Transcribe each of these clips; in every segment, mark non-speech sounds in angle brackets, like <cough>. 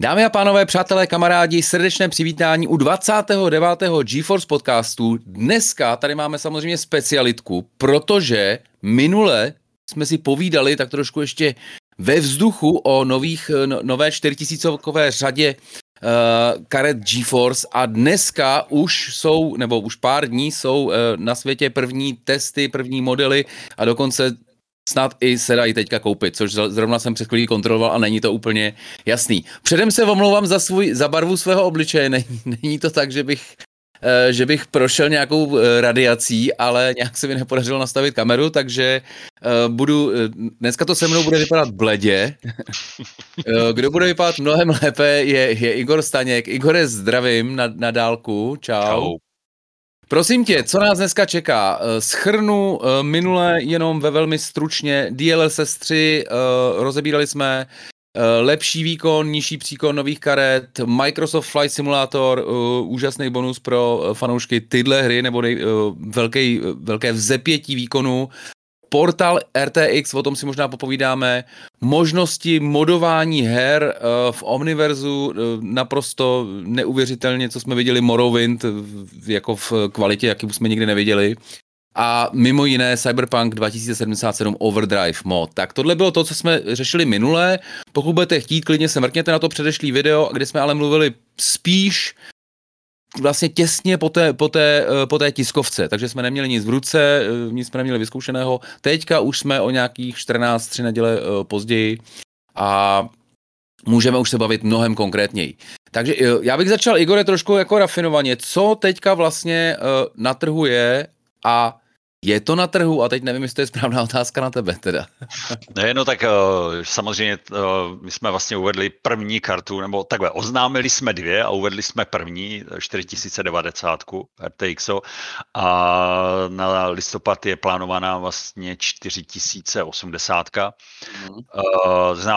Dámy a pánové, přátelé, kamarádi, srdečné přivítání u 29. GeForce podcastu. Dneska tady máme samozřejmě specialitku, protože minule jsme si povídali tak trošku ještě ve vzduchu o nových, no, nové 4000 řadě uh, karet GeForce a dneska už jsou, nebo už pár dní jsou uh, na světě první testy, první modely a dokonce snad i se dají teďka koupit, což zrovna jsem před chvílí kontroloval a není to úplně jasný. Předem se omlouvám za, svůj, za barvu svého obličeje, <laughs> není, není to tak, že bych eh, že bych prošel nějakou eh, radiací, ale nějak se mi nepodařilo nastavit kameru, takže eh, budu, dneska to se mnou bude vypadat bledě. Kdo bude vypadat mnohem lépe je, je Igor Staněk. Igore, zdravím na, na dálku, čau. čau. Prosím tě, co nás dneska čeká? Eh, schrnu eh, minule jenom ve velmi stručně DLSS 3, eh, rozebírali jsme lepší výkon, nižší příkon nových karet, Microsoft Flight Simulator, úžasný bonus pro fanoušky tyhle hry, nebo velký, velké vzepětí výkonu, Portal RTX, o tom si možná popovídáme, možnosti modování her uh, v Omniverzu, uh, naprosto neuvěřitelně, co jsme viděli Morrowind, jako v kvalitě, jaký jsme nikdy neviděli. A mimo jiné Cyberpunk 2077 Overdrive mod. Tak tohle bylo to, co jsme řešili minule. Pokud budete chtít, klidně se mrkněte na to předešlý video, kde jsme ale mluvili spíš vlastně těsně po té, po, té, eh, po té tiskovce, takže jsme neměli nic v ruce, eh, nic jsme neměli vyzkoušeného. Teďka už jsme o nějakých 14, 3 neděle eh, později a můžeme už se bavit mnohem konkrétněji. Takže já bych začal, Igore, trošku jako rafinovaně. Co teďka vlastně na trhu je a je to na trhu? A teď nevím, jestli to je správná otázka na tebe teda. ne, no tak uh, samozřejmě uh, my jsme vlastně uvedli první kartu, nebo takhle, oznámili jsme dvě a uvedli jsme první 4090 RTX a na listopad je plánovaná vlastně 4080. Mm.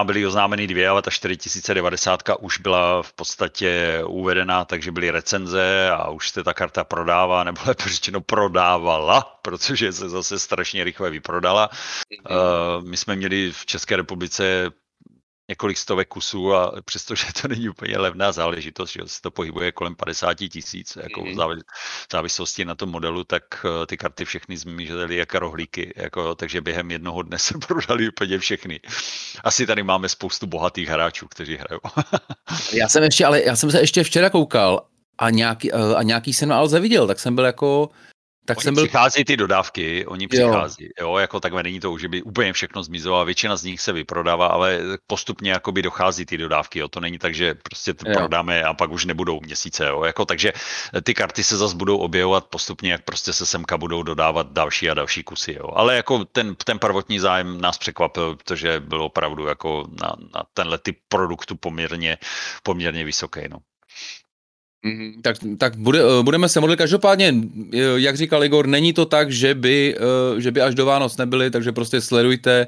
Byly oznámeny dvě, ale ta 4090 už byla v podstatě uvedená, takže byly recenze a už se ta karta prodává, nebo lepší řečeno prodávala, protože že se zase strašně rychle vyprodala. Uh, my jsme měli v České republice několik stovek kusů a přestože to není úplně levná záležitost, že se to pohybuje kolem 50 tisíc, jako mm-hmm. v závislosti na tom modelu, tak uh, ty karty všechny zmizely jako rohlíky, jako, takže během jednoho dne <laughs> se prodali úplně všechny. Asi tady máme spoustu bohatých hráčů, kteří hrajou. <laughs> já jsem ještě, ale já jsem se ještě včera koukal a nějaký, a nějaký jsem ale viděl, tak jsem byl jako, tak oni jsem byl... přichází ty dodávky, oni přichází, jo. jo, jako takhle není to, že by úplně všechno zmizelo a většina z nich se vyprodává, ale postupně jakoby dochází ty dodávky, jo, to není tak, že prostě to prodáme a pak už nebudou měsíce, jo, jako takže ty karty se zase budou objevovat postupně, jak prostě se semka budou dodávat další a další kusy, jo, ale jako ten, ten prvotní zájem nás překvapil, protože byl opravdu jako na, na tenhle typ produktu poměrně, poměrně vysoký, no. Mm, tak, tak bude, eh, budeme se modlit. Každopádně, eh, jak říkal Igor, není to tak, že by, eh, že by až do Vánoc nebyly, takže prostě sledujte,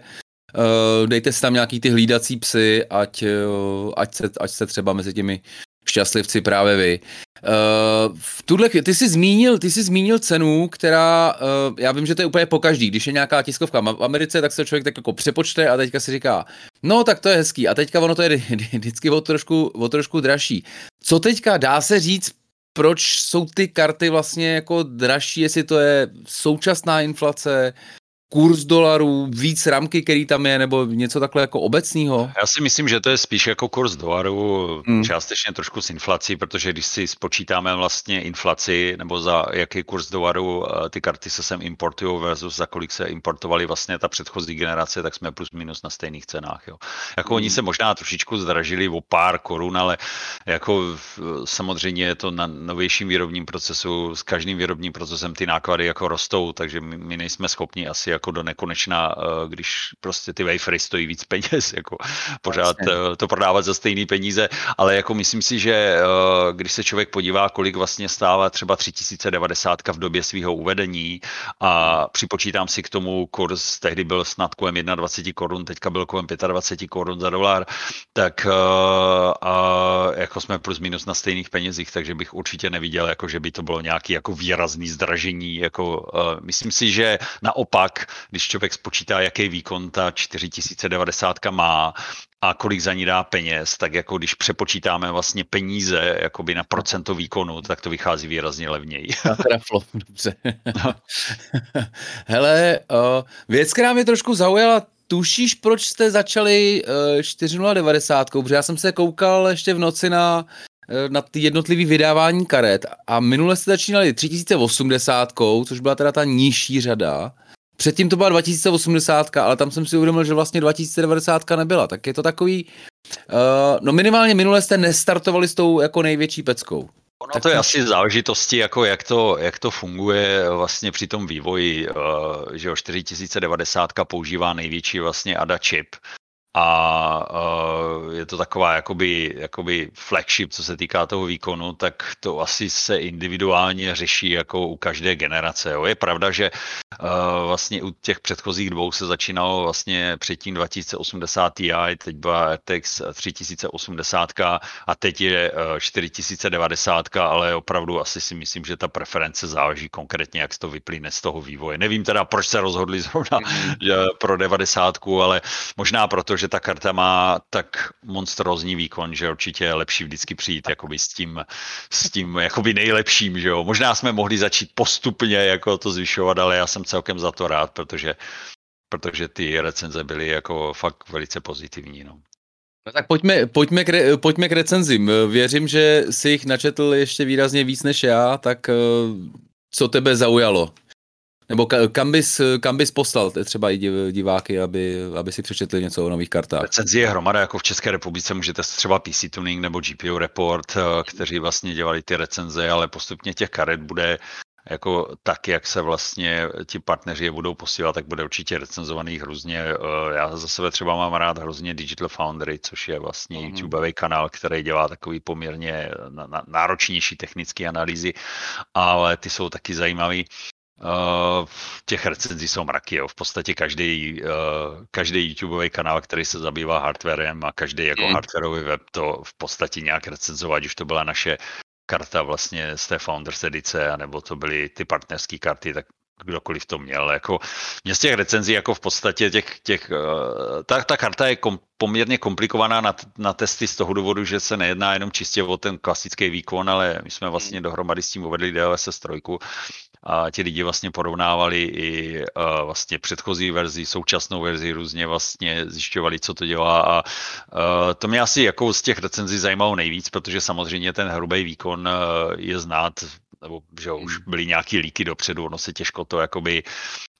dejte si tam nějaký ty hlídací psy, ať, ať, se, ať se třeba mezi těmi šťastlivci právě vy. Uh, v tuhle, ty jsi zmínil, ty jsi zmínil cenu, která, uh, já vím, že to je úplně po každý, když je nějaká tiskovka v Americe, tak se člověk tak jako přepočte a teďka si říká, no tak to je hezký a teďka ono to je vždycky o trošku, o trošku dražší. Co teďka dá se říct, proč jsou ty karty vlastně jako dražší, jestli to je současná inflace, kurz dolaru, víc ramky, který tam je, nebo něco takhle jako obecného? Já si myslím, že to je spíš jako kurz dolaru, hmm. částečně trošku s inflací, protože když si spočítáme vlastně inflaci, nebo za jaký kurz dolaru eh, ty karty se sem importují versus za kolik se importovali vlastně ta předchozí generace, tak jsme plus minus na stejných cenách. Jo. Jako hmm. oni se možná trošičku zdražili o pár korun, ale jako samozřejmě je to na novějším výrobním procesu, s každým výrobním procesem ty náklady jako rostou, takže my, my nejsme schopni asi jako do nekonečna, eh, když prostě ty wafery stojí víc peněz, <laughs> jako pořád. Eh, to prodávat za stejné peníze, ale jako myslím si, že eh, když se člověk podívá, kolik vlastně stává třeba 3090 v době svého uvedení a připočítám si k tomu kurz, tehdy byl snad kolem 21 korun, teďka byl kolem 25 korun za dolar, tak a, jak jako jsme plus minus na stejných penězích, takže bych určitě neviděl, jako že by to bylo nějaký jako výrazný zdražení. Jako, uh, myslím si, že naopak, když člověk spočítá, jaký výkon ta 4090 má a kolik za ní dá peněz, tak jako když přepočítáme vlastně peníze jakoby na procento výkonu, tak to vychází výrazně levněji. <laughs> Traflo, dobře. No. <laughs> Hele, uh, věc, která mě trošku zaujala, tušíš, proč jste začali uh, 4090, protože já jsem se koukal ještě v noci na uh, na ty jednotlivý vydávání karet a minule jste začínali 3080, což byla teda ta nižší řada Předtím to byla 2080, ale tam jsem si uvědomil, že vlastně 2090 nebyla. Tak je to takový, uh, no minimálně minule jste nestartovali s tou jako největší peckou. Ono to je asi záležitosti, jako jak to, jak to funguje vlastně při tom vývoji, uh, že jo, 4090 používá největší vlastně ADA chip, a uh, je to taková jakoby, jakoby flagship, co se týká toho výkonu, tak to asi se individuálně řeší jako u každé generace. Jo. Je pravda, že uh, vlastně u těch předchozích dvou se začínalo vlastně předtím 2080 Ti, teď byla RTX 3080 a teď je uh, 4090, ale opravdu asi si myslím, že ta preference záleží konkrétně, jak to vyplyne z toho vývoje. Nevím teda, proč se rozhodli zrovna mm-hmm. pro 90, ale možná proto, že ta karta má tak monstrózní výkon, že určitě je lepší vždycky přijít jakoby s tím, s tím jakoby nejlepším, že jo. Možná jsme mohli začít postupně jako to zvyšovat, ale já jsem celkem za to rád, protože, protože ty recenze byly jako fakt velice pozitivní, no. No tak pojďme, pojďme, k re, pojďme k recenzím. Věřím, že si jich načetl ještě výrazně víc než já, tak eh, co tebe zaujalo? Nebo kam bys, kam bys poslal třeba i diváky, aby, aby si přečetli něco o nových kartách? Recenzi je hromada, jako v České republice můžete třeba PC Tuning nebo GPU Report, eh, kteří vlastně dělali ty recenze, ale postupně těch karet bude jako tak, jak se vlastně ti partneři je budou posílat, tak bude určitě recenzovaných různě. Eh, já za sebe třeba mám rád hrozně Digital Foundry, což je vlastně mm-hmm. YouTubeový kanál, který dělá takový poměrně náročnější technické analýzy, ale ty jsou taky zajímavý. Uh, těch recenzí jsou mraky, jo. v podstatě každý, uh, každý YouTubeový kanál, který se zabývá hardwarem a každý jako mm. hardwareový web to v podstatě nějak recenzovat, už to byla naše karta vlastně z té Founders edice, anebo to byly ty partnerské karty, tak kdokoliv to měl. Jako, mě z těch recenzí jako v podstatě těch, těch uh, ta, ta karta je kom, poměrně komplikovaná na, na testy z toho důvodu, že se nejedná jenom čistě o ten klasický výkon, ale my jsme vlastně mm. dohromady s tím uvedli DLSS 3 a ti lidi vlastně porovnávali i uh, vlastně předchozí verzi, současnou verzi, různě vlastně zjišťovali, co to dělá. A uh, to mě asi jako z těch recenzí zajímalo nejvíc, protože samozřejmě ten hrubý výkon uh, je znát nebo že už hmm. byly nějaký líky dopředu, ono se těžko to jakoby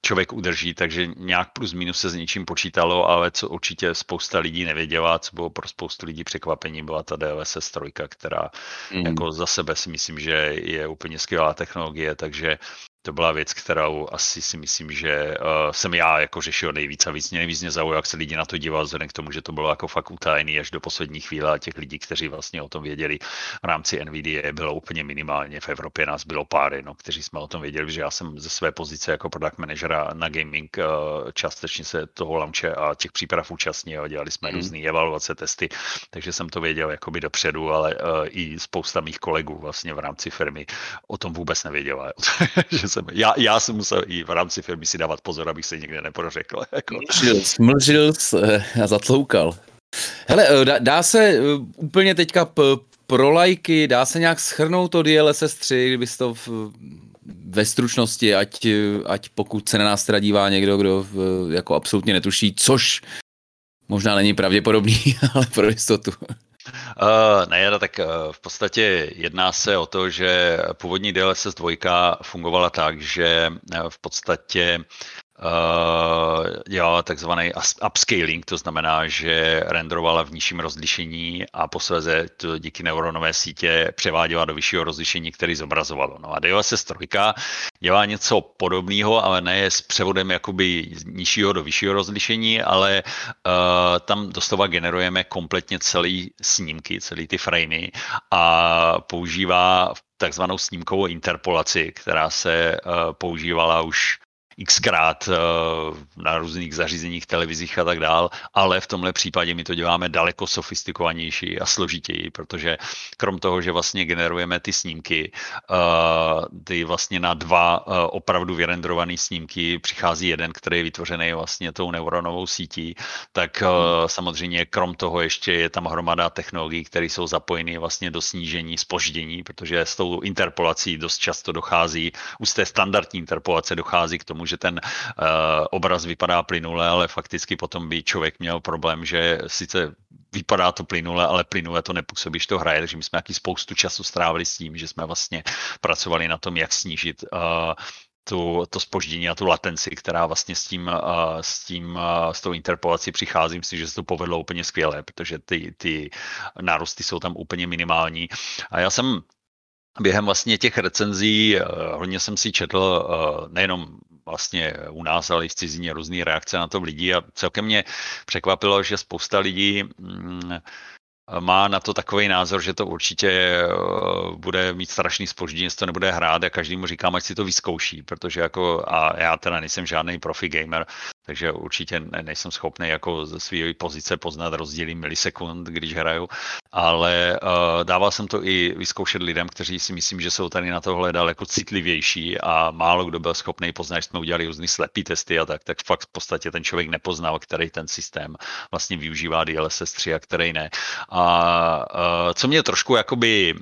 člověk udrží, takže nějak plus minus se s něčím počítalo, ale co určitě spousta lidí nevěděla, co bylo pro spoustu lidí překvapení, byla ta DLSS 3, která mm. jako za sebe si myslím, že je úplně skvělá technologie, takže to byla věc, kterou asi si myslím, že uh, jsem já jako řešil nejvíc a víc mě nejvíc mě zaujalo, jak se lidi na to dívali, vzhledem k tomu, že to bylo jako fakt utajený až do poslední chvíle a těch lidí, kteří vlastně o tom věděli v rámci NVIDIA bylo úplně minimálně. V Evropě nás bylo pár, no, kteří jsme o tom věděli, že já jsem ze své pozice jako product manažera na gaming uh, částečně se toho launche a těch příprav účastnil, dělali jsme mm. různé evaluace, testy, takže jsem to věděl jakoby dopředu, ale uh, i spousta mých kolegů vlastně v rámci firmy o tom vůbec nevěděla, <laughs> že jsem, já, já jsem musel i v rámci firmy si dávat pozor, abych se nikde neprořekl. <laughs> Jako. Mlžil, mlžil a zatloukal. Hele, eh, dá, dá se eh, úplně teďka p, pro lajky, dá se nějak schrnout to DLSS 3, kdyby to v, ve stručnosti, ať, ať pokud se na nás teda dívá někdo, kdo v, jako absolutně netuší, což možná není pravděpodobný, <laughs> ale pro jistotu. Uh, ne, tak uh, v podstatě jedná se o to, že původní DLSS 2 fungovala tak, že uh, v podstatě dělala takzvaný upscaling, to znamená, že renderovala v nižším rozlišení a posléze to díky neuronové sítě převáděla do vyššího rozlišení, který zobrazovalo. No a DLSS 3 dělá něco podobného, ale ne s převodem jakoby nižšího do vyššího rozlišení, ale uh, tam doslova generujeme kompletně celý snímky, celý ty framey a používá takzvanou snímkovou interpolaci, která se uh, používala už xkrát eh, na různých zařízeních, televizích a tak dál, ale v tomhle případě my to děláme daleko sofistikovanější a složitěji, protože krom toho, že vlastně generujeme ty snímky, eh, ty vlastně na dva eh, opravdu vyrendrované snímky přichází jeden, který je vytvořený vlastně tou neuronovou sítí, tak hmm. samozřejmě krom toho ještě je tam hromada technologií, které jsou zapojeny vlastně do snížení spoždění, protože s tou interpolací dost často dochází, u té standardní interpolace dochází k tomu, tomu, že ten uh, obraz vypadá plynule, ale fakticky potom by člověk měl problém, že sice vypadá to plynule, ale plynule to nepůsobí, že to hraje, takže my jsme jaký spoustu času strávili s tím, že jsme vlastně pracovali na tom, jak snížit uh, tu, to spoždění a tu latenci, která vlastně s tím, uh, s tím, s tou interpolací přichází. Myslím, že se to povedlo úplně skvěle, protože ty, ty nárůsty jsou tam úplně minimální. A já jsem během vlastně těch recenzí hodně jsem si četl nejenom vlastně u nás, ale i v cizině různé reakce na to lidí a celkem mě překvapilo, že spousta lidí mm, má na to takový názor, že to určitě eh, bude mít strašný spoždění, to nebude hrát a každý mu říkám, ať si to vyzkouší, protože jako, a já teda nejsem žádný profi gamer, takže určitě ne, nejsem schopný jako ze své pozice poznat rozdíly milisekund, když hraju, ale uh, dával jsem to i vyzkoušet lidem, kteří si myslím, že jsou tady na tohle daleko citlivější a málo kdo byl schopný poznat, že jsme udělali různý slepý testy a tak, tak fakt v podstatě ten člověk nepoznal, který ten systém vlastně využívá DLSS 3 a který ne. A uh, co mě trošku jakoby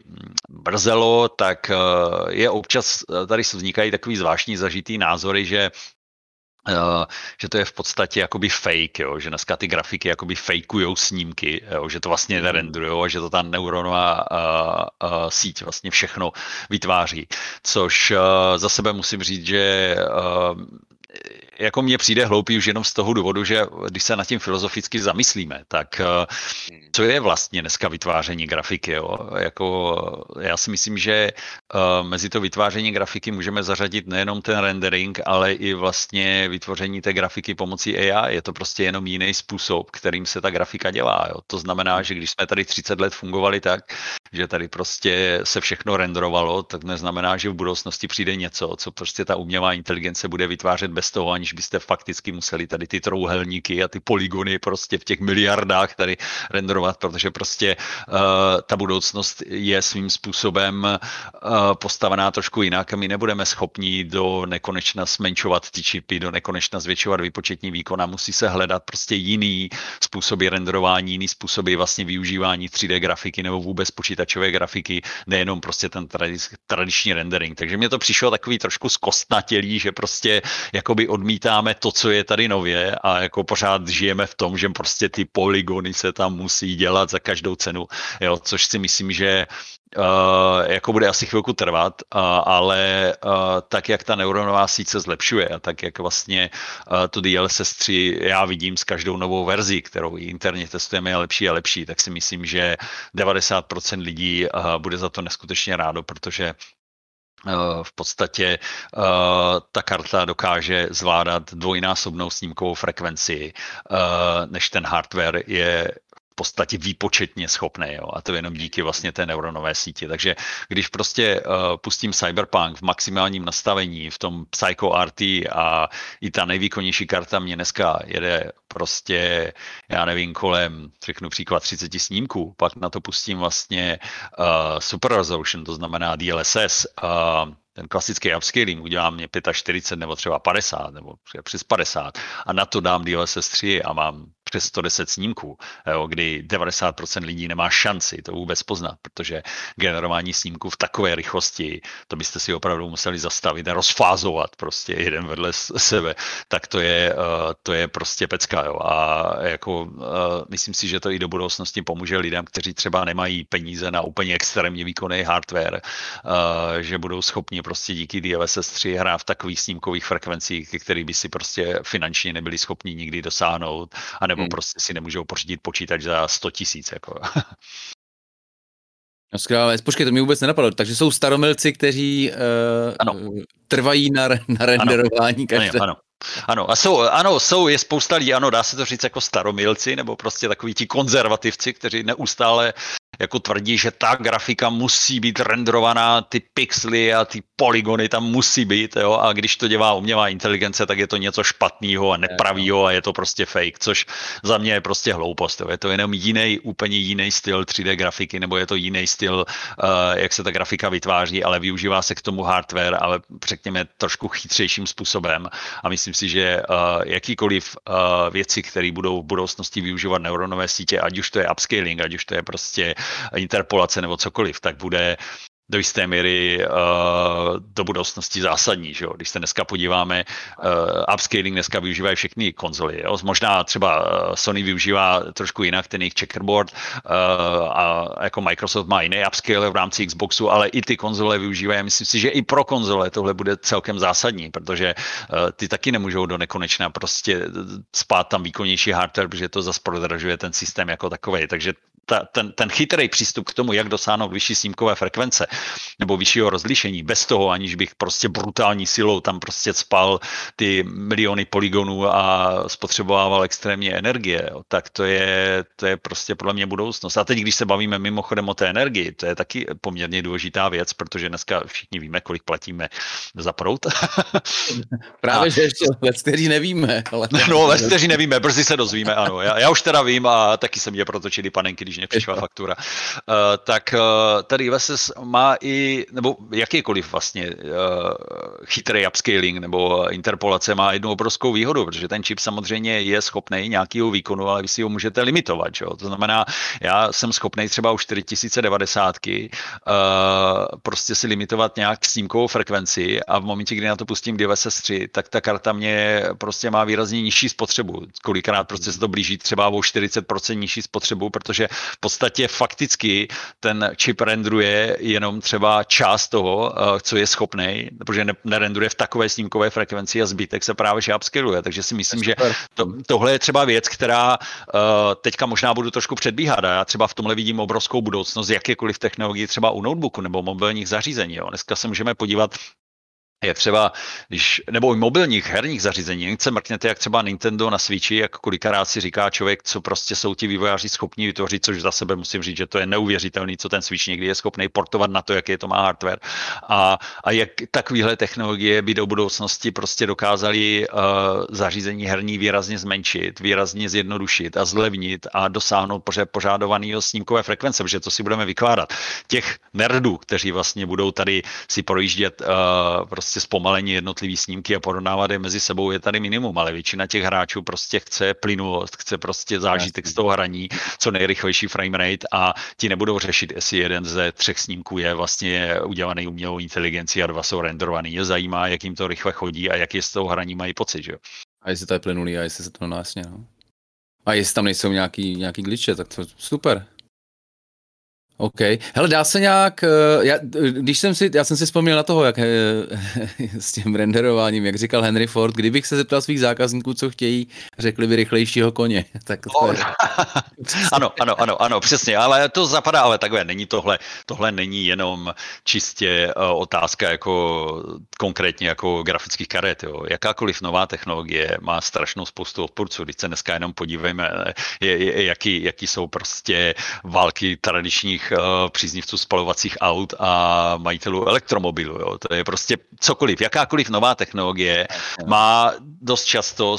brzelo, tak uh, je občas, tady vznikají takový zvláštní zažitý názory, že Uh, že to je v podstatě jakoby fake, jo? že dneska ty grafiky jakoby fejkujou snímky, jo? že to vlastně mhm. nerendrujou a že to ta neuronová uh, uh, síť vlastně všechno vytváří. Což za sebe musím říct, že jako mně přijde hloupý už jenom z toho důvodu, že když se nad tím filozoficky zamyslíme, tak eh, co je vlastně dneska vytváření grafiky? Jo? Jako, já si myslím, že eh, mezi to vytváření grafiky můžeme zařadit nejenom ten rendering, ale i vlastně vytvoření té grafiky pomocí AI. Je to prostě jenom jiný způsob, kterým se ta grafika dělá. Jo? To znamená, že když jsme tady 30 let fungovali tak, že tady prostě se všechno renderovalo, tak neznamená, že v budoucnosti přijde něco, co prostě ta umělá inteligence bude vytvářet bez toho, aniž byste fakticky museli tady ty trouhelníky a ty polygony prostě v těch miliardách tady renderovat, protože prostě uh, ta budoucnost je svým způsobem uh, postavená trošku jinak a my nebudeme schopni do nekonečna zmenšovat ty čipy, do nekonečna zvětšovat výpočetní výkon a musí se hledat prostě jiný způsoby renderování, jiný způsoby vlastně využívání 3D grafiky nebo vůbec počítačové grafiky, nejenom prostě ten tradiční rendering. Takže mě to přišlo takový trošku zkostnatělý, že prostě jakoby odmítáme to, co je tady nově a jako pořád žijeme v tom, že prostě ty polygony se tam musí dělat za každou cenu, jo, což si myslím, že Uh, jako bude asi chvilku trvat, uh, ale uh, tak, jak ta neuronová síť se zlepšuje a tak, jak vlastně uh, to DLSS 3 já vidím s každou novou verzi, kterou interně testujeme je lepší a lepší, tak si myslím, že 90% lidí uh, bude za to neskutečně rádo, protože v podstatě uh, ta karta dokáže zvládat dvojnásobnou snímkovou frekvenci, uh, než ten hardware je podstatě výpočetně schopný, jo, a to jenom díky vlastně té neuronové síti. Takže když prostě uh, pustím Cyberpunk v maximálním nastavení, v tom Psycho RT a i ta nejvýkonnější karta mě dneska jede prostě, já nevím, kolem, řeknu příklad 30 snímků, pak na to pustím vlastně uh, Super Resolution, to znamená DLSS, uh, ten klasický upscaling udělám mě 45 nebo třeba 50 nebo přes 50 a na to dám DLSS 3 a mám přes 110 snímků, jo, kdy 90% lidí nemá šanci to vůbec poznat, protože generování snímků v takové rychlosti, to byste si opravdu museli zastavit a rozfázovat prostě jeden vedle sebe, tak to je, uh, to je prostě pecka. Jo. A jako, uh, myslím si, že to i do budoucnosti pomůže lidem, kteří třeba nemají peníze na úplně extrémně výkonný hardware, že budou schopni prostě díky DLSS 3 hrát v takových snímkových frekvencích, který by si prostě finančně nebyli schopni nikdy dosáhnout, anebo hmm. prostě si nemůžou pořídit počítač za 100 tisíc. Jako. No skvělé, počkej, to mi vůbec nenapadlo. Takže jsou staromilci, kteří uh, ano. trvají na, na renderování ano. každé. Ano, ano, a jsou, ano, jsou, je spousta lidí, ano, dá se to říct jako staromilci, nebo prostě takový ti konzervativci, kteří neustále jako tvrdí, že ta grafika musí být renderovaná, ty pixely a ty polygony tam musí být, jo, a když to dělá umělá inteligence, tak je to něco špatného a nepravýho a je to prostě fake, což za mě je prostě hloupost, jo. je to jenom jiný, úplně jiný styl 3D grafiky, nebo je to jiný styl, uh, jak se ta grafika vytváří, ale využívá se k tomu hardware, ale řekněme trošku chytřejším způsobem a myslím si, že uh, jakýkoliv uh, věci, které budou v budoucnosti využívat neuronové sítě, ať už to je upscaling, ať už to je prostě interpolace nebo cokoliv, tak bude do jisté míry uh, do budoucnosti zásadní. Že jo? Když se dneska podíváme, uh, upscaling dneska využívají všechny konzoly. Jo? Možná třeba uh, Sony využívá trošku jinak ten jejich checkerboard uh, a jako Microsoft má jiný upscale v rámci Xboxu, ale i ty konzole využívají. Myslím si, že i pro konzole tohle bude celkem zásadní, protože uh, ty taky nemůžou do nekonečna prostě spát tam výkonnější hardware, protože to zase prodražuje ten systém jako takový. Takže ta, ten, ten chytrý přístup k tomu, jak dosáhnout vyšší snímkové frekvence nebo vyššího rozlišení, bez toho, aniž bych prostě brutální silou tam prostě spal ty miliony poligonů a spotřebovával extrémně energie, jo, tak to je, to je prostě podle mě budoucnost. A teď, když se bavíme mimochodem o té energii, to je taky poměrně důležitá věc, protože dneska všichni víme, kolik platíme za prout. <laughs> Právě, a, že ještě let, kteří nevíme. Ale... <laughs> No, let, kteří nevíme, brzy se dozvíme, ano. Já, já už teda vím a taky se mě protočili panenky, když přišla faktura. Uh, tak uh, tady VSS má i, nebo jakýkoliv vlastně uh, chytrý upscaling nebo interpolace má jednu obrovskou výhodu, protože ten čip samozřejmě je schopný nějakého výkonu, ale vy si ho můžete limitovat. Že? To znamená, já jsem schopný třeba u 4090 uh, prostě si limitovat nějak snímkovou frekvenci a v momentě, kdy na to pustím DVSS 3, tak ta karta mě prostě má výrazně nižší spotřebu. Kolikrát prostě se to blíží třeba o 40% nižší spotřebu, protože v podstatě fakticky ten čip rendruje jenom třeba část toho, eh, co je schopný, protože nerendruje v takové snímkové frekvenci a zbytek se právě že upskilluje. Takže si myslím, že to, tohle je třeba věc, která eh, teďka možná budu trošku předbíhat. A já třeba v tomhle vidím obrovskou budoucnost jakékoliv technologii třeba u notebooku nebo mobilních zařízení. Jo. Dneska se můžeme podívat jak třeba, když, nebo i mobilních herních zařízení, jen se mrkněte, jak třeba Nintendo na Switchi, jak kolikrát si říká člověk, co prostě jsou ti vývojáři schopni vytvořit, což za sebe musím říct, že to je neuvěřitelný, co ten Switch někdy je schopný portovat na to, jaký to má hardware. A, a jak takovéhle technologie by do budoucnosti prostě dokázali uh, zařízení herní výrazně zmenšit, výrazně zjednodušit a zlevnit a dosáhnout požádovaného snímkové frekvence, protože to si budeme vykládat. Těch nerdů, kteří vlastně budou tady si projíždět uh, prostě prostě zpomalení jednotlivý snímky a porovnávat je mezi sebou je tady minimum, ale většina těch hráčů prostě chce plynulost, chce prostě zážitek z toho hraní, co nejrychlejší frame rate a ti nebudou řešit, jestli jeden ze třech snímků je vlastně udělaný umělou inteligencí a dva jsou renderovaný. Je zajímá, jak jim to rychle chodí a jaký z toho hraní mají pocit, že A jestli to je plynulý a jestli se to násně, no. A jestli tam nejsou nějaký, nějaký glitche, tak to super. OK. Hele, dá se nějak, eh, já, když jsem si, já jsem si vzpomněl na toho, jak eh, <laughs> s tím renderováním, jak říkal Henry Ford, kdybych se zeptal svých zákazníků, co chtějí, řekli by rychlejšího koně. <laughs> Tak to je... <laughs> ano, ano, ano, ano, přesně, ale to zapadá, ale takové, není tohle, tohle není jenom čistě uh, otázka jako konkrétně jako grafických karet, jo. Jakákoliv nová technologie má strašnou spoustu odpůrců, když se dneska jenom podívejme, jaký, jaký jsou prostě války tradičních uh, příznivců spalovacích aut a majitelů elektromobilů. Jo. To je prostě cokoliv, jakákoliv nová technologie má dost často uh,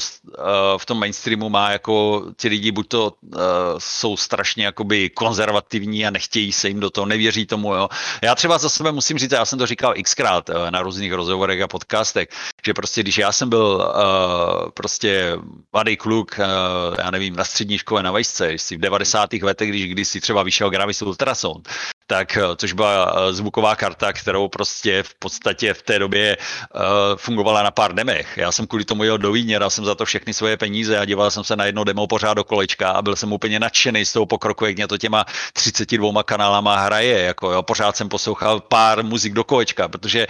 v tom mainstreamu má jako ti lidi buď to uh, jsou strašně jakoby konzervativní a nechtějí se jim do toho, nevěří tomu. Jo. Já třeba za sebe musím říct, já jsem to říkal xkrát uh, na různých rozhovorech a podcastech, že prostě když já jsem byl uh, prostě mladý kluk, uh, já nevím, na střední škole na vejšce, v 90. letech, když kdysi třeba vyšel Gravis Ultra Sound, tak, eh, což byla eh, zvuková karta, kterou prostě v podstatě v té době uh, fungovala na pár demech. Já jsem kvůli tomu jel do Vídně, dal jsem za to všechny svoje peníze a díval jsem se na jedno demo pořád do kolečka a byl jsem úplně nadšený z toho pokroku, jak mě to těma 32 kanálama hraje. Jako, jo, pořád jsem poslouchal pár muzik do kolečka, protože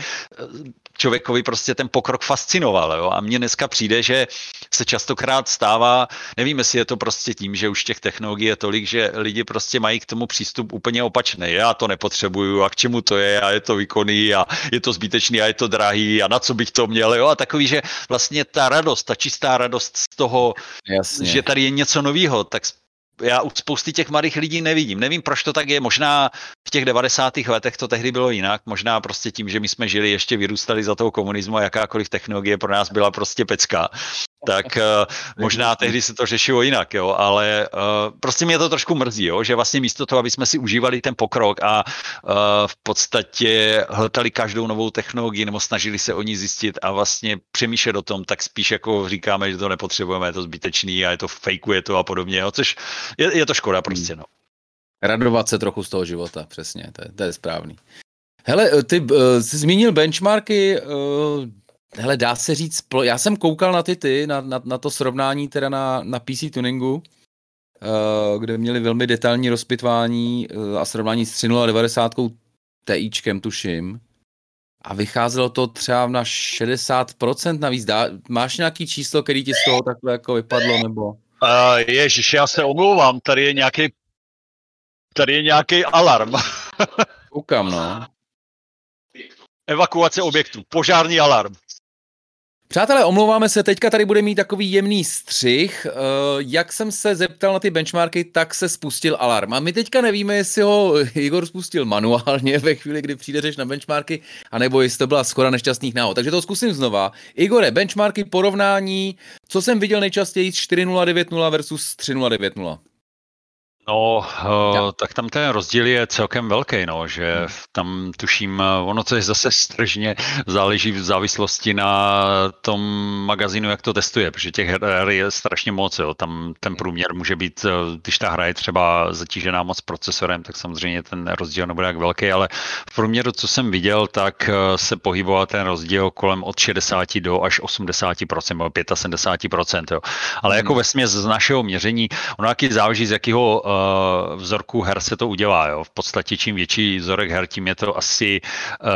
člověkovi prostě ten pokrok fascinoval. Jo? A mně dneska přijde, že se častokrát stává, nevím, jestli je to prostě tím, že už těch technologií je tolik, že lidi prostě mají k tomu přístup úplně opačný. Já to nepotřebuju a k čemu to je a je to výkonný a je to zbytečný a je to drahý a na co bych to měl. Jo? A takový, že vlastně ta radost, ta čistá radost z toho, Jasně. že tady je něco nového, tak já u spousty těch mladých lidí nevidím. Nevím, proč to tak je. Možná v těch 90. letech to tehdy bylo jinak. Možná prostě tím, že my jsme žili, ještě vyrůstali za toho komunismu a jakákoliv technologie pro nás byla prostě pecka tak uh, možná tehdy se to řešilo jinak, jo, ale uh, prostě mě to trošku mrzí, jo, že vlastně místo toho, aby jsme si užívali ten pokrok a uh, v podstatě hledali každou novou technologii nebo snažili se o ní zjistit a vlastně přemýšlet o tom, tak spíš jako říkáme, že to nepotřebujeme, je to zbytečný a je to fakeuje to a podobně, jo, což je, je to škoda prostě, no. Radovat se trochu z toho života, přesně, to je, to je správný. Hele, ty uh, jsi zmínil benchmarky, uh, Hele, dá se říct, já jsem koukal na ty ty, na, na, na to srovnání teda na, na PC tuningu, uh, kde měli velmi detailní rozpitvání uh, a srovnání s 3090 TIčkem, tuším. A vycházelo to třeba na 60% navíc. Dá, máš nějaký číslo, který ti z toho takhle jako vypadlo, nebo? Uh, ježiš, já se omlouvám, tady je nějaký tady je nějaký alarm. <laughs> Koukám, no. Evakuace objektu, požární alarm. Přátelé, omlouváme se, teďka tady bude mít takový jemný střih. Uh, jak jsem se zeptal na ty benchmarky, tak se spustil alarm. A my teďka nevíme, jestli ho Igor spustil manuálně ve chvíli, kdy přijde řeč na benchmarky, anebo jestli to byla skoro nešťastných náhod. Takže to zkusím znova. Igore, benchmarky, porovnání, co jsem viděl nejčastěji 4090 versus 3090. No, uh, tak tam ten rozdíl je celkem velký, no, že hmm. tam tuším, eh, ono to je zase stržně, záleží v závislosti na tom magazínu, jak to testuje, protože těch her je strašně moc, jo. tam ten průměr může být, eh, když ta hra je třeba zatížená moc procesorem, tak samozřejmě ten rozdíl nebude jak velký, ale v průměru, co jsem viděl, tak se pohyboval ten rozdíl kolem od 60 do až 80%, nebo 75%, jo. Ale jako hmm. ve směs z našeho měření, ono taky záleží z jakého uh, vzorků her se to udělá. Jo. V podstatě čím větší vzorek her, tím je to asi, uh,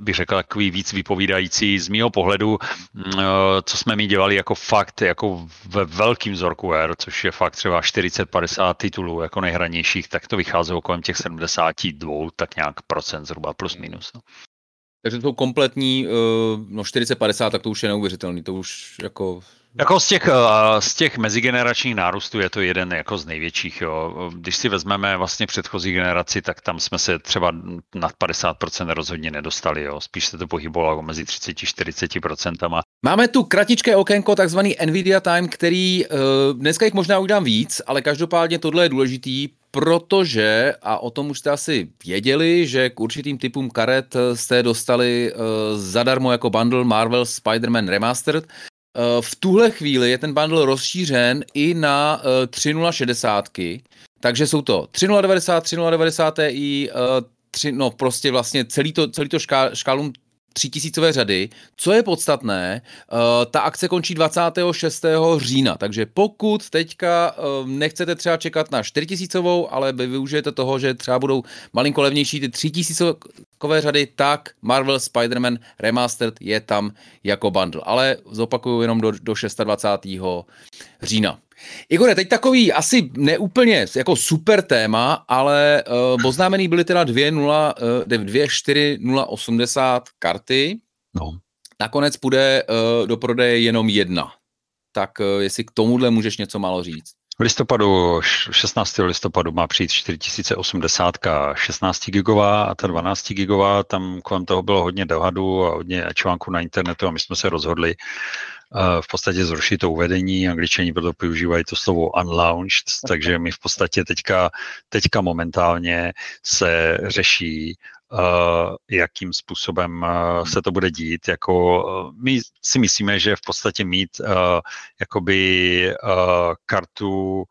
bych řekl, takový víc vypovídající. Z mého pohledu, uh, co jsme mi dělali jako fakt, jako ve velkým vzorku her, což je fakt třeba 40-50 titulů jako nejhranějších, tak to vycházelo kolem těch 72, tak nějak procent zhruba plus minus. No. Takže to kompletní, no 40-50, tak to už je neuvěřitelný, to už jako jako z těch, eh, z těch mezigeneračních nárůstů je to jeden jako z největších. Jo. Když si vezmeme vlastně předchozí generaci, tak tam jsme se třeba nad 50% rozhodně nedostali. Jo. Spíš se to pohybovalo mezi 30-40%. Máme tu kratičké okénko, takzvaný Nvidia Time, který eh, dneska jich možná udám víc, ale každopádně tohle je důležitý, protože, a o tom už jste asi věděli, že k určitým typům karet jste dostali zadarmo jako bundle Marvel Spider-Man Remastered, Eh, v tuhle chvíli je ten bundle rozšířen i na 3060, eh, takže jsou to 3090, 3090 Ti, 3, no prostě vlastně celý to, celý to šká, škálum třítisícové řady. Co je podstatné, uh, ta akce končí 26. října, takže pokud teďka uh, nechcete třeba čekat na 4000, ale vy využijete toho, že třeba budou malinko levnější ty 3000 řady, tak Marvel Spider-Man Remastered je tam jako bundle. Ale zopakuju jenom do, do 26. října. Igore, teď takový asi neúplně jako super téma, ale uh, oznámený byly teda 2.0, uh, 2.4.080 karty. No. Nakonec půjde uh, do prodeje jenom jedna. Tak uh, jestli k tomuhle můžeš něco málo říct. V listopadu, 16. listopadu má přijít 4080 16 gigová a ta 12 gigová, tam kolem toho bylo hodně dohadu a hodně článků na internetu a my jsme se rozhodli, v podstatě zrušit to uvedení. Angličani proto používají to slovo unlaunched, takže my v podstatě teďka, teďka momentálně se řeší Uh, jakým způsobem uh, se to bude dít. Jako, uh, my si myslíme, že v podstatě mít jakoby kartu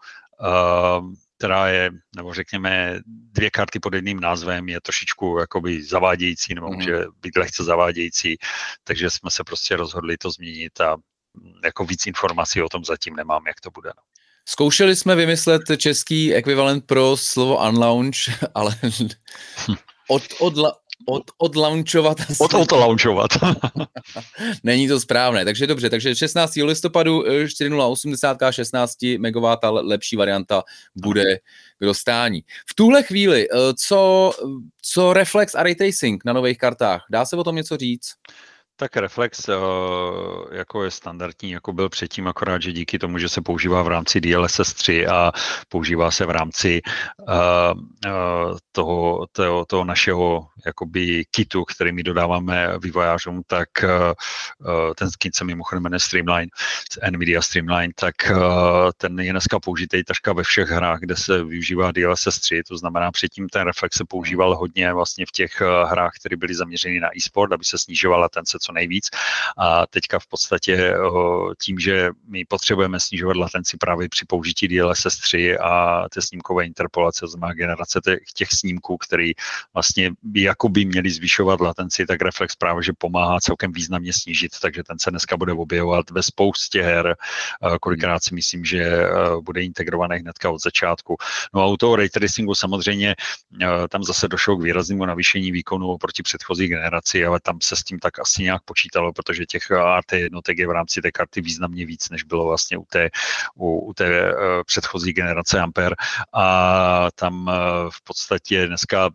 která je, nebo řekněme, dvě karty pod jedným názvem je trošičku jakoby zavádějící, nebo může mhm. být lehce zavádějící, takže jsme se prostě rozhodli to změnit a jako víc informací o tom zatím nemám, jak to bude. Zkoušeli jsme vymyslet český ekvivalent pro slovo unlaunch, <laughs> ale <laughs> od, od, od, odlaunchovat. Od, odlaunchovat. <laughs> Není to správné. Takže dobře, takže 16. listopadu 4080 16 MW lepší varianta bude k dostání. V tuhle chvíli, eh, co, co Reflex a Ray Tracing na nových kartách? Dá se o tom něco říct? Tak Reflex jako je standardní, jako byl předtím, akorát, že díky tomu, že se používá v rámci DLSS 3 a používá se v rámci toho, toho, toho našeho jakoby kitu, který my dodáváme vývojářům, tak ten kit se mimochodem jmenuje Streamline, NVIDIA Streamline, tak ten je dneska použitý takřka ve všech hrách, kde se využívá DLSS 3, to znamená předtím ten Reflex se používal hodně vlastně v těch hrách, které byly zaměřeny na e-sport, aby se snižovala latence co nejvíc. A teďka v podstatě tím, že my potřebujeme snižovat latenci právě při použití DLSS 3 a té snímkové interpolace, to znamená generace těch, těch snímků, které vlastně by jakoby měly zvyšovat latenci, tak Reflex právě, že pomáhá celkem významně snížit, takže ten se dneska bude objevovat ve spoustě her, kolikrát si myslím, že bude integrovaný hnedka od začátku. No a u toho ray tracingu samozřejmě tam zase došlo k výraznému navýšení výkonu oproti předchozí generaci, ale tam se s tím tak asi nějak počítalo, protože těch RT jednotek je v rámci té karty významně víc, než bylo vlastně u té, u, u té uh, předchozí generace Ampere. A tam uh, v podstatě dneska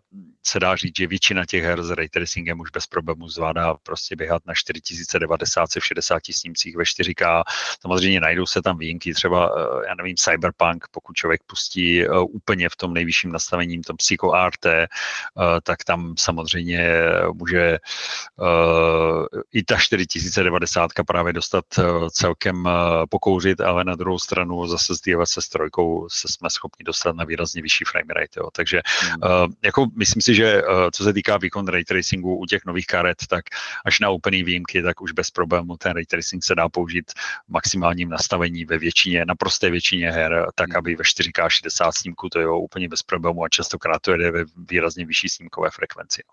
se dá říct, že většina těch her s ray tracingem už bez problémů zvládá prostě běhat na 4090 v 60 snímcích ve 4K. Samozřejmě najdou se tam výjimky, třeba, eh, já nevím, Cyberpunk, pokud člověk pustí eh, úplně v tom nejvyšším nastavením, tom Psycho RT, eh, tak tam samozřejmě může i ta 4090 právě dostat celkem pokouřit, ale na druhou stranu zase s DLSS 3 se jsme schopni dostat na výrazně vyšší frame rate. Jo. Takže hmm. jako myslím si, že eh, co se týká výkon ray tracingu u těch nových karet, tak až na úplný výjimky, tak už bez problému ten ray tracing se dá použít v maximálním nastavení ve většině, naprosté většině her, tak aby ve 4K 60 snímku to je úplně bez problému a častokrát to jede ve výrazně vyšší snímkové frekvenci.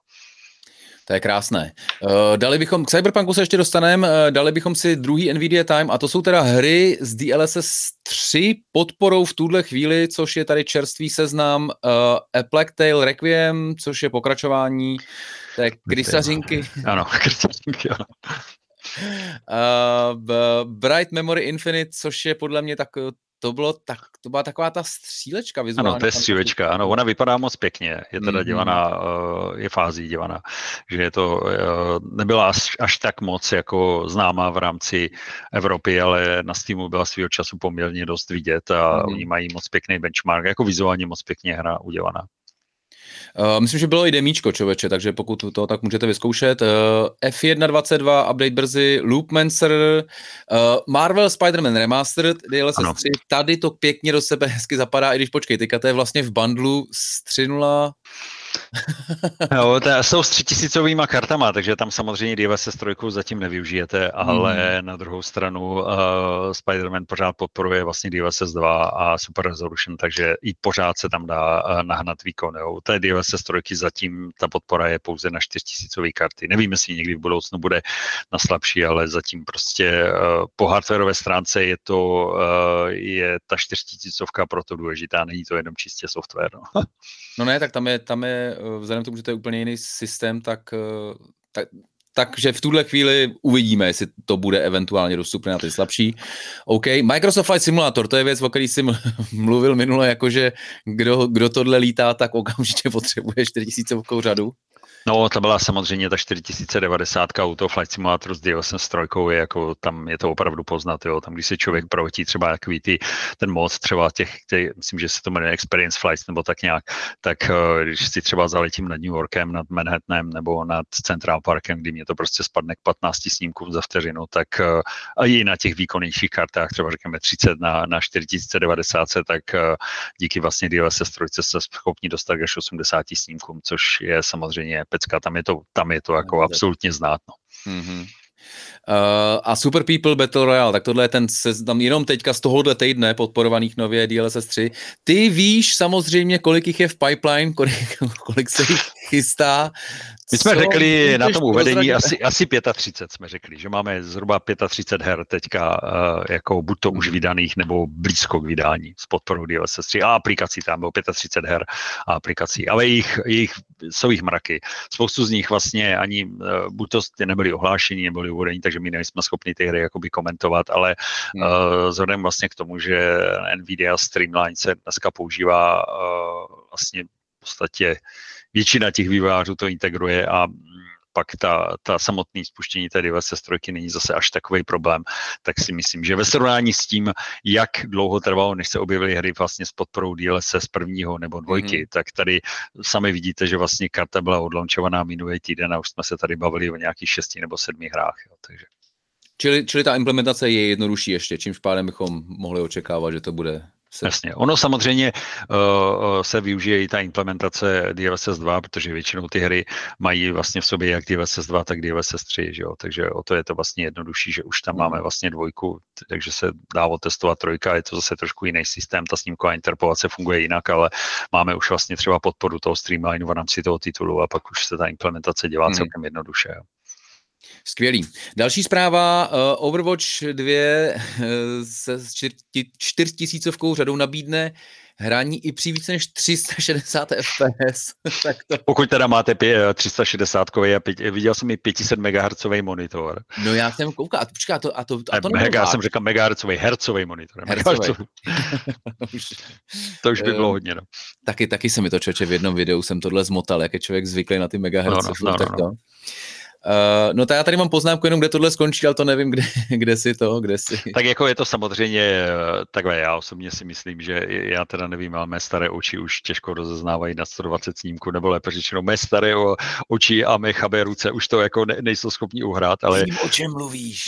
To je krásné. Uh, dali bychom, k Cyberpunku se ještě dostaneme, uh, dali bychom si druhý NVIDIA Time a to jsou teda hry z DLSS 3 podporou v tuhle chvíli, což je tady čerstvý seznam uh, A Plague Tale Requiem, což je pokračování té krysařinky. Ano, <laughs> krysařinky, ano. Uh, Bright Memory Infinite, což je podle mě tak to, bylo tak, to byla taková ta střílečka vizuálně. Ano, to je střílečka, ano, ona vypadá moc pěkně, je teda mm-hmm. dělaná, eh, je fází dělaná, že je to, eh, nebyla až, až tak moc jako známá v rámci Evropy, ale na Steamu byla svého času poměrně dost vidět a mm-hmm. oni mají moc pěkný benchmark, jako vizuálně moc pěkně hra udělaná. Uh, myslím, že bylo i demíčko, člověče, takže pokud to tak můžete vyzkoušet. Uh, F1.22, update brzy, Loopmancer, uh, Marvel Spider-Man Remastered, DLSS 3, tady to pěkně do sebe hezky zapadá, i když počkej, teďka to je vlastně v bundlu s 3.0 <laughs> jo, to jsou s třitisícovými kartama, takže tam samozřejmě DLSS 3 zatím nevyužijete, ale mm. na druhou stranu uh, Spider-Man pořád podporuje vlastně DLSS 2 a Super Resolution, takže i pořád se tam dá uh, nahnat výkon. Jo. U té DLSS 3 zatím ta podpora je pouze na 4000 karty. Nevím, jestli někdy v budoucnu bude na slabší, ale zatím prostě uh, po hardwareové stránce je to uh, je ta 4000 proto důležitá, není to jenom čistě software. No, <laughs> no ne, tak tam je, tam je vzhledem k tomu, že to je úplně jiný systém, tak, eh, tak takže v tuhle chvíli uvidíme, jestli to bude eventuálně dostupné na ty slabší. OK, Microsoft Flight Simulator, to je věc, o který jsem <laughs> mluvil minule, jakože kdo, kdo tohle lítá, tak okamžitě potřebuje 4000 řadu. No, to byla samozřejmě ta 4090 u toho Flight Simulatoru s DLSS 3, je jako, tam je to opravdu poznat, jo. Tam, když se člověk proletí třeba takový ty, ten moc třeba těch, těch, myslím, že se to jmenuje Experience Flights nebo tak nějak, tak eh, když si třeba zaletím nad New Yorkem, nad Manhattanem nebo nad Central Parkem, kdy mě to prostě spadne k 15 snímkům za vteřinu, tak eh, a i na těch výkonnějších kartách, třeba řekněme 30 na, na 4090, tak eh, díky vlastně DLSS 3 se schopni dostat až 80 snímkům, což je samozřejmě pecka, tam je to, tam je to jako absolutně znát. No. Mm-hmm. Uh, a Super People Battle Royale, tak tohle je ten seznam jenom teďka z tohohle týdne podporovaných nově DLSS 3. Ty víš samozřejmě, kolik jich je v pipeline, kolik, kolik se jich chystá, my jsme Co řekli na tom uvedení asi, asi 35, jsme řekli, že máme zhruba 35 her teďka, uh, jako buď to už hmm. vydaných, nebo blízko k vydání s podporou DLSS 3 a aplikací tam bylo 35 her a aplikací, ale jich, jich, jsou jich mraky. Spoustu z nich vlastně ani uh, buď to nebyly ohlášení, nebyly uvedení, takže my nejsme schopni ty hry jakoby komentovat, ale uh, vzhledem vlastně k tomu, že Nvidia Streamline se dneska používá uh, vlastně v podstatě většina těch vývojářů to integruje a pak ta, ta samotné spuštění té DLSS 3 není zase až takový problém, tak si myslím, že ve srovnání s tím, jak dlouho trvalo, než se objevily hry vlastně s podporou DLSS prvního nebo dvojky, mm-hmm. tak tady sami vidíte, že vlastně karta byla odlaunchovaná minulý týden a už jsme se tady bavili o nějakých šesti nebo sedmi hrách. Jo, takže. Čili, čili ta implementace je jednodušší ještě, čímž pádem bychom mohli očekávat, že to bude se... Jasně. Ono samozřejmě uh, se využije i ta implementace DLSS 2, protože většinou ty hry mají vlastně v sobě jak DLSS 2, tak DLSS 3, že jo? takže o to je to vlastně jednodušší, že už tam máme hmm. vlastně dvojku, takže se dá otestovat trojka, je to zase trošku jiný systém, ta snímková interpolace funguje jinak, ale máme už vlastně třeba podporu toho streamlineu v rámci toho titulu a pak už se ta implementace dělá hmm. celkem jednoduše. Jo? Skvělý. Další zpráva. Uh, Overwatch 2 uh, se čtyřtisícovkou řadou nabídne hraní i při více než 360 FPS. <laughs> tak to... Pokud teda máte pě, 360 a pět, viděl jsem i 500 MHz monitor. No já jsem koukal, a to, počká, a to, a to, a to mega, já jsem říkal MHz, hercový monitor. Hercový. <laughs> to už by bylo hodně, no. Taky, taky se mi to člověče v jednom videu jsem tohle zmotal, jak je člověk zvyklý na ty megahertz. No, no, no, no, no. Uh, no tak já tady mám poznámku jenom, kde tohle skončí, ale to nevím, kde, <laughs> kde si to, kde si. Tak jako je to samozřejmě eh, takhle, já osobně si myslím, že já teda nevím, ale mé staré oči už těžko rozeznávají na 120 snímků, nebo lépe řečeno, mé staré oči a mé chabé ruce už to jako ne, nejsou schopni uhrát, ale... Vím, o čem mluvíš.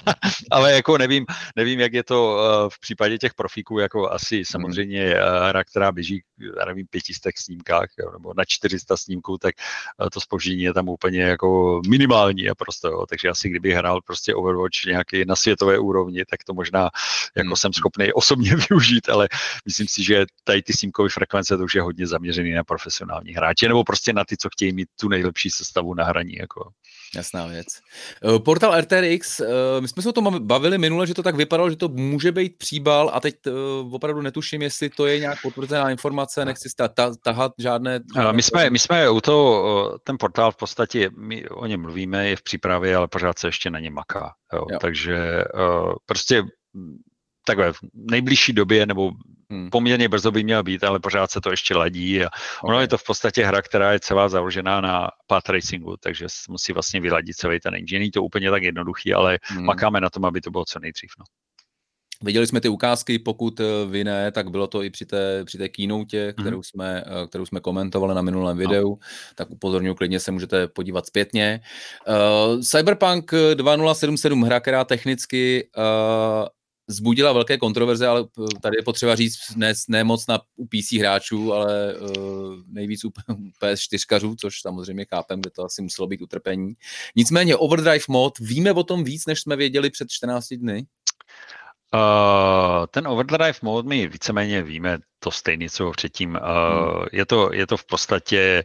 <laughs> ale jako nevím, nevím, jak je to uh, v případě těch profíků, jako asi samozřejmě uh, hra, která běží, já nevím, 500 snímkách, jo, nebo na 400 snímků, tak to spoždění je tam úplně jako minimální a prostě, jo. takže asi kdyby hrál prostě Overwatch nějaký na světové úrovni, tak to možná jako hmm. jsem schopný osobně <laughs> využít, ale myslím si, že tady ty símkové frekvence to už je hodně zaměřený na profesionální hráče, nebo prostě na ty, co chtějí mít tu nejlepší sestavu na hraní. Jako. Jasná věc. Eh, portal RTX, eh, my jsme se o tom bavili minule, že to tak vypadalo, že to může být příbal a teď eh, opravdu netuším, jestli to je nějak potvrzená informace, nechci tahat žádné... My jsme, my jsme u toho, ten portál v podstatě, my o něm mluvíme, je v přípravě, ale pořád se ještě na něm maká. Jo. Jo. Takže prostě takhle v nejbližší době nebo hmm. poměrně brzo by měl být, ale pořád se to ještě ladí a ono okay. je to v podstatě hra, která je celá založená na path racingu, takže musí vlastně vyladit celý ten engine. Není to úplně tak jednoduchý, ale hmm. makáme na tom, aby to bylo co nejdřív. No. Viděli jsme ty ukázky, pokud eh, vy ne, tak bylo to i při té, při té keynote, mhm. kterou, jsme, eh, kterou jsme komentovali na minulém videu, no. tak upozorňuji, klidně se můžete podívat zpětně. Uh, Cyberpunk 2077 hra, která technicky uh, zbudila velké kontroverze, ale tady je potřeba říct ne, ne moc na u PC hráčů, ale uh, nejvíc u <laughs> PS4, což samozřejmě chápem, kde to asi muselo být utrpení. Nicméně Overdrive mod, víme o tom víc, než jsme věděli před 14 dny? Uh, ten overdrive mode my víceméně víme to stejné, co předtím. Uh, hmm. je, to, je to v podstatě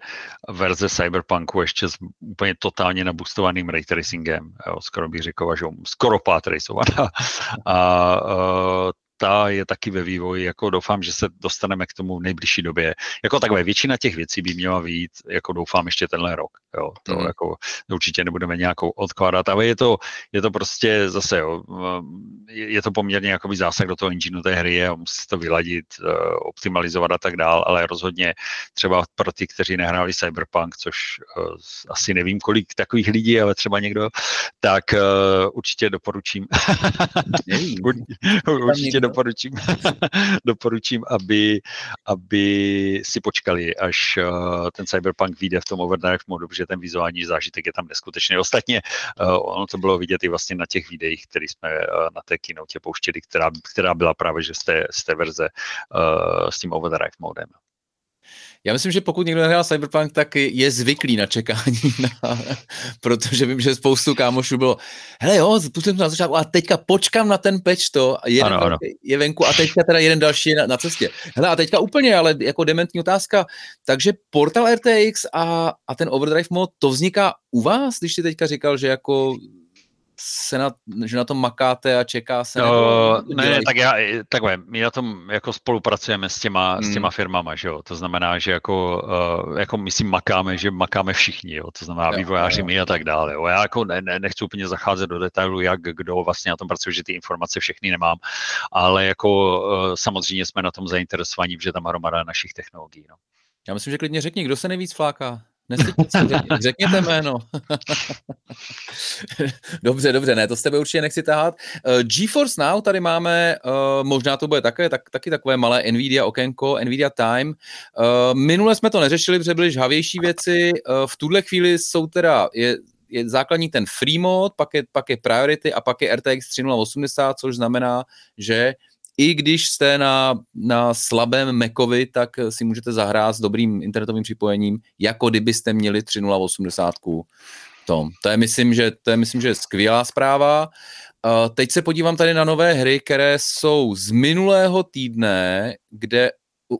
verze Cyberpunku ještě s úplně totálně nabustovaným ray tracingem, jo, skoro bych řekl, že skoro pátrejsovaná. <laughs> A uh, ta je taky ve vývoji, jako doufám, že se dostaneme k tomu v nejbližší době. Jako takové, většina těch věcí by měla být, jako doufám, ještě tenhle rok. Jo. To mm. jako určitě nebudeme nějakou odkládat, ale je to, je to prostě zase, jo, je to poměrně jakoby zásah do toho engineu té hry a musí to vyladit, eh, optimalizovat a tak dál, ale rozhodně třeba pro ty, kteří nehráli Cyberpunk, což uh, asi nevím, kolik takových lidí, ale třeba někdo, tak uh, určitě doporučím. <laughs> určitě doporučím, <laughs> doporučím aby, aby si počkali, až ten Cyberpunk vyjde v tom overdrive modu, protože ten vizuální zážitek je tam neskutečný. Ostatně uh, ono to bylo vidět i vlastně na těch videích, které jsme uh, na té kinotě pouštěli, která, která byla právě že z té, z té verze uh, s tím overdrive modem. Já myslím, že pokud někdo nehrál Cyberpunk, tak je zvyklý na čekání, <laughs> na, protože vím, že spoustu kámošů bylo, hele jo, pustím to na začátku a teďka počkám na ten patch to, jeden ano, ano. je venku a teďka teda jeden další je na, na cestě. Hele a teďka úplně, ale jako dementní otázka, takže Portal RTX a, a ten Overdrive mod, to vzniká u vás, když jsi teďka říkal, že jako se na, že na tom makáte a čeká se? No, ne, ne, tak já, takhle, my na tom jako spolupracujeme s těma, hmm. s těma firmama, že jo, to znamená, že jako, uh, jako my si makáme, že makáme všichni, jo, to znamená jo, vývojáři jo. my a tak dále, jo. já jako ne, ne, nechci úplně zacházet do detailu, jak kdo vlastně na tom pracuje, že ty informace všechny nemám, ale jako uh, samozřejmě jsme na tom zainteresovaní, že tam hromada našich technologií, no. Já myslím, že klidně řekni, kdo se nejvíc fláká? <laughs> řekněte jméno. <laughs> dobře, dobře, ne, to s tebe určitě nechci tahat. Uh, GeForce Now tady máme, uh, možná to bude také, tak, taky takové malé NVIDIA okénko, NVIDIA Time. Uh, minule jsme to neřešili, protože byly žhavější věci. Uh, v tuhle chvíli jsou teda, je, je základní ten free mode, pak je, pak je priority a pak je RTX 3080, což znamená, že i když jste na, na slabém Macovi, tak si můžete zahrát s dobrým internetovým připojením, jako kdybyste měli 3080 tom. To je myslím, že, to je, myslím, že skvělá zpráva. Uh, teď se podívám tady na nové hry, které jsou z minulého týdne, kde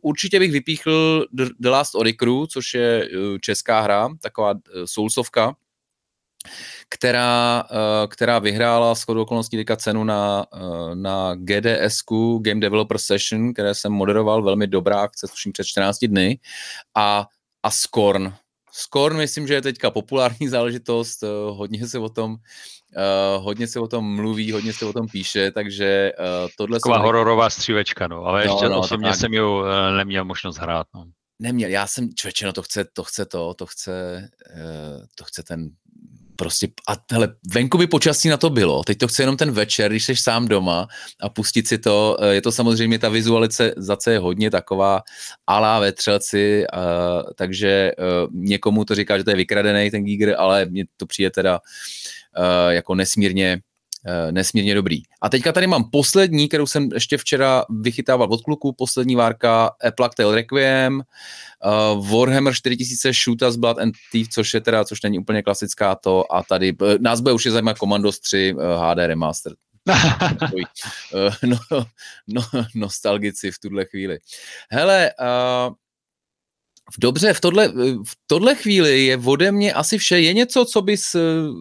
určitě bych vypíchl The Last Oricru, což je uh, česká hra, taková uh, soulsovka, která, uh, která vyhrála s okolností teďka cenu na, uh, na GDS, Game Developer Session, které jsem moderoval, velmi dobrá akce, tuším před 14 dny, a, a Scorn, Scorn myslím, že je teďka populární <laughs> záležitost, eh, hodně se o tom, uh, hodně se o tom mluví, hodně se o tom píše, takže uh, tohle... Taková jsou... hororová střívečka, no, ale no, ještě no, osobně tak... jsem ji uh, neměl možnost hrát, no. Neměl, já jsem, člověče, no to chce, to chce to, to chce, uh, to chce ten prostě, a hele, venku by počasí na to bylo, teď to chce jenom ten večer, když jsi sám doma a pustit si to, eh, je to samozřejmě, ta vizualizace je hodně taková alá vetřelci, uh, takže uh, někomu to říká, že to je vykradený ten Giger, ale mně to přijde teda uh, jako nesmírně nesmírně dobrý. A teďka tady mám poslední, kterou jsem ještě včera vychytával od kluku, poslední várka A Plague Tale Requiem, uh, Warhammer 4000 Shoot Us Blood and Thief, což je teda, což není úplně klasická to a tady, uh, nás bude určitě zajímat Commandos 3 uh, HD Remastered. <laughs> uh, no, no, nostalgici v tuhle chvíli. Hele, uh, Dobře, v tohle, v tohle chvíli je ode mě asi vše. Je něco, co bys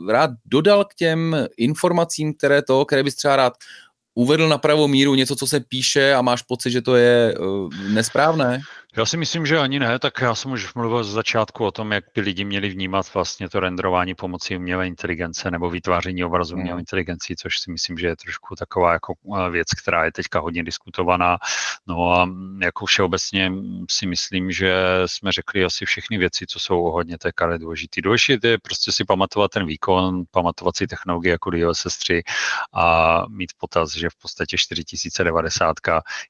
rád dodal k těm informacím, které to, které bys třeba rád uvedl na pravou míru, něco, co se píše a máš pocit, že to je uh, nesprávné? Já si myslím, že ani ne, tak já jsem už mluvil z začátku o tom, jak by lidi měli vnímat vlastně to renderování pomocí umělé inteligence nebo vytváření obrazu mm. umělé inteligencí, což si myslím, že je trošku taková jako eh, věc, která je teďka hodně diskutovaná. No a mm, jako všeobecně si myslím, že jsme řekli asi všechny věci, co jsou hodně teďka důležité. Důležité je prostě si pamatovat ten výkon, pamatovat si technologie jako DLSS 3 a mít potaz, že v podstatě 4090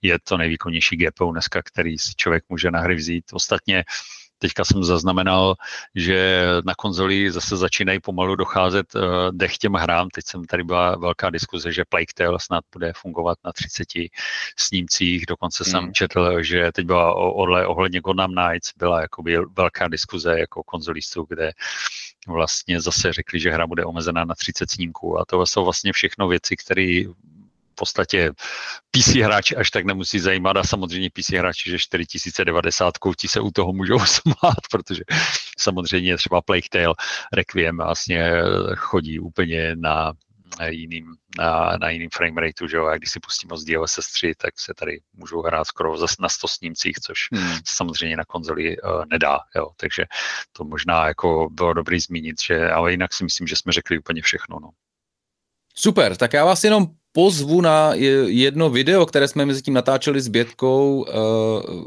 je to nejvýkonnější GPU dneska, který si člověk může na hry vzít. Ostatně Teďka jsem zaznamenal, že na konzoli zase začínají pomalu docházet uh, dech těm hrám. Teď jsem tady byla velká diskuze, že Plague Tale snad bude fungovat na 30 snímcích. Dokonce mm. jsem hmm. četl, že teď byla odle, ohledně Gotham Knights byla jakoby velká diskuze jako konzolistů, kde vlastně zase řekli, že hra bude omezená na 30 snímků. A to jsou vlastně všechno věci, které podstatě PC hráči až tak nemusí zajímat a samozřejmě PC hráči, že 4090 ti se u toho můžou <laughs> smát, protože samozřejmě třeba Plague Tale Requiem vlastně chodí úplně na jiným, na, na jiným frame rateu, že jo, a když si pustím z DLSS 3, tak se tady můžou hrát skoro zase na 100 snímcích, což hmm. samozřejmě na konzoli uh, nedá, jo, takže to možná jako bylo dobrý zmínit, že, ale jinak si myslím, že jsme řekli úplně všechno, no. Super, tak já vás jenom pozvu na jedno video, které jsme mezi tím natáčeli s Bětkou, eh,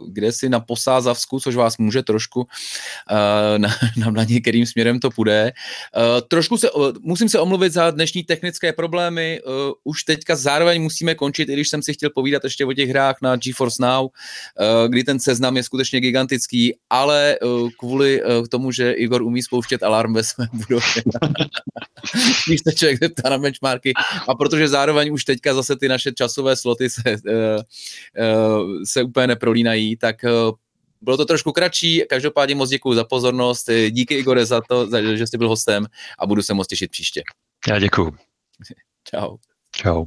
kde si na Posázavsku, což vás může trošku eh, na, <laughs> na, některým směrem to půjde. Eh, trošku se, musím se omluvit za dnešní technické problémy, už teďka zároveň musíme končit, i když jsem si chtěl povídat ještě o těch hrách na GeForce Now, kdy ten seznam je skutečně gigantický, ale kvůli tomu, že Igor umí spouštět alarm ve své budově, <laughs> když se člověk zeptá na benchmarky. A protože zároveň už teďka zase ty naše časové sloty se, uh, uh, se úplně neprolínají, tak uh, bylo to trošku kratší, každopádně moc děkuji za pozornost, díky Igore za to, že jsi byl hostem a budu se moc těšit příště. Já děkuji. <laughs> Čau. Čau.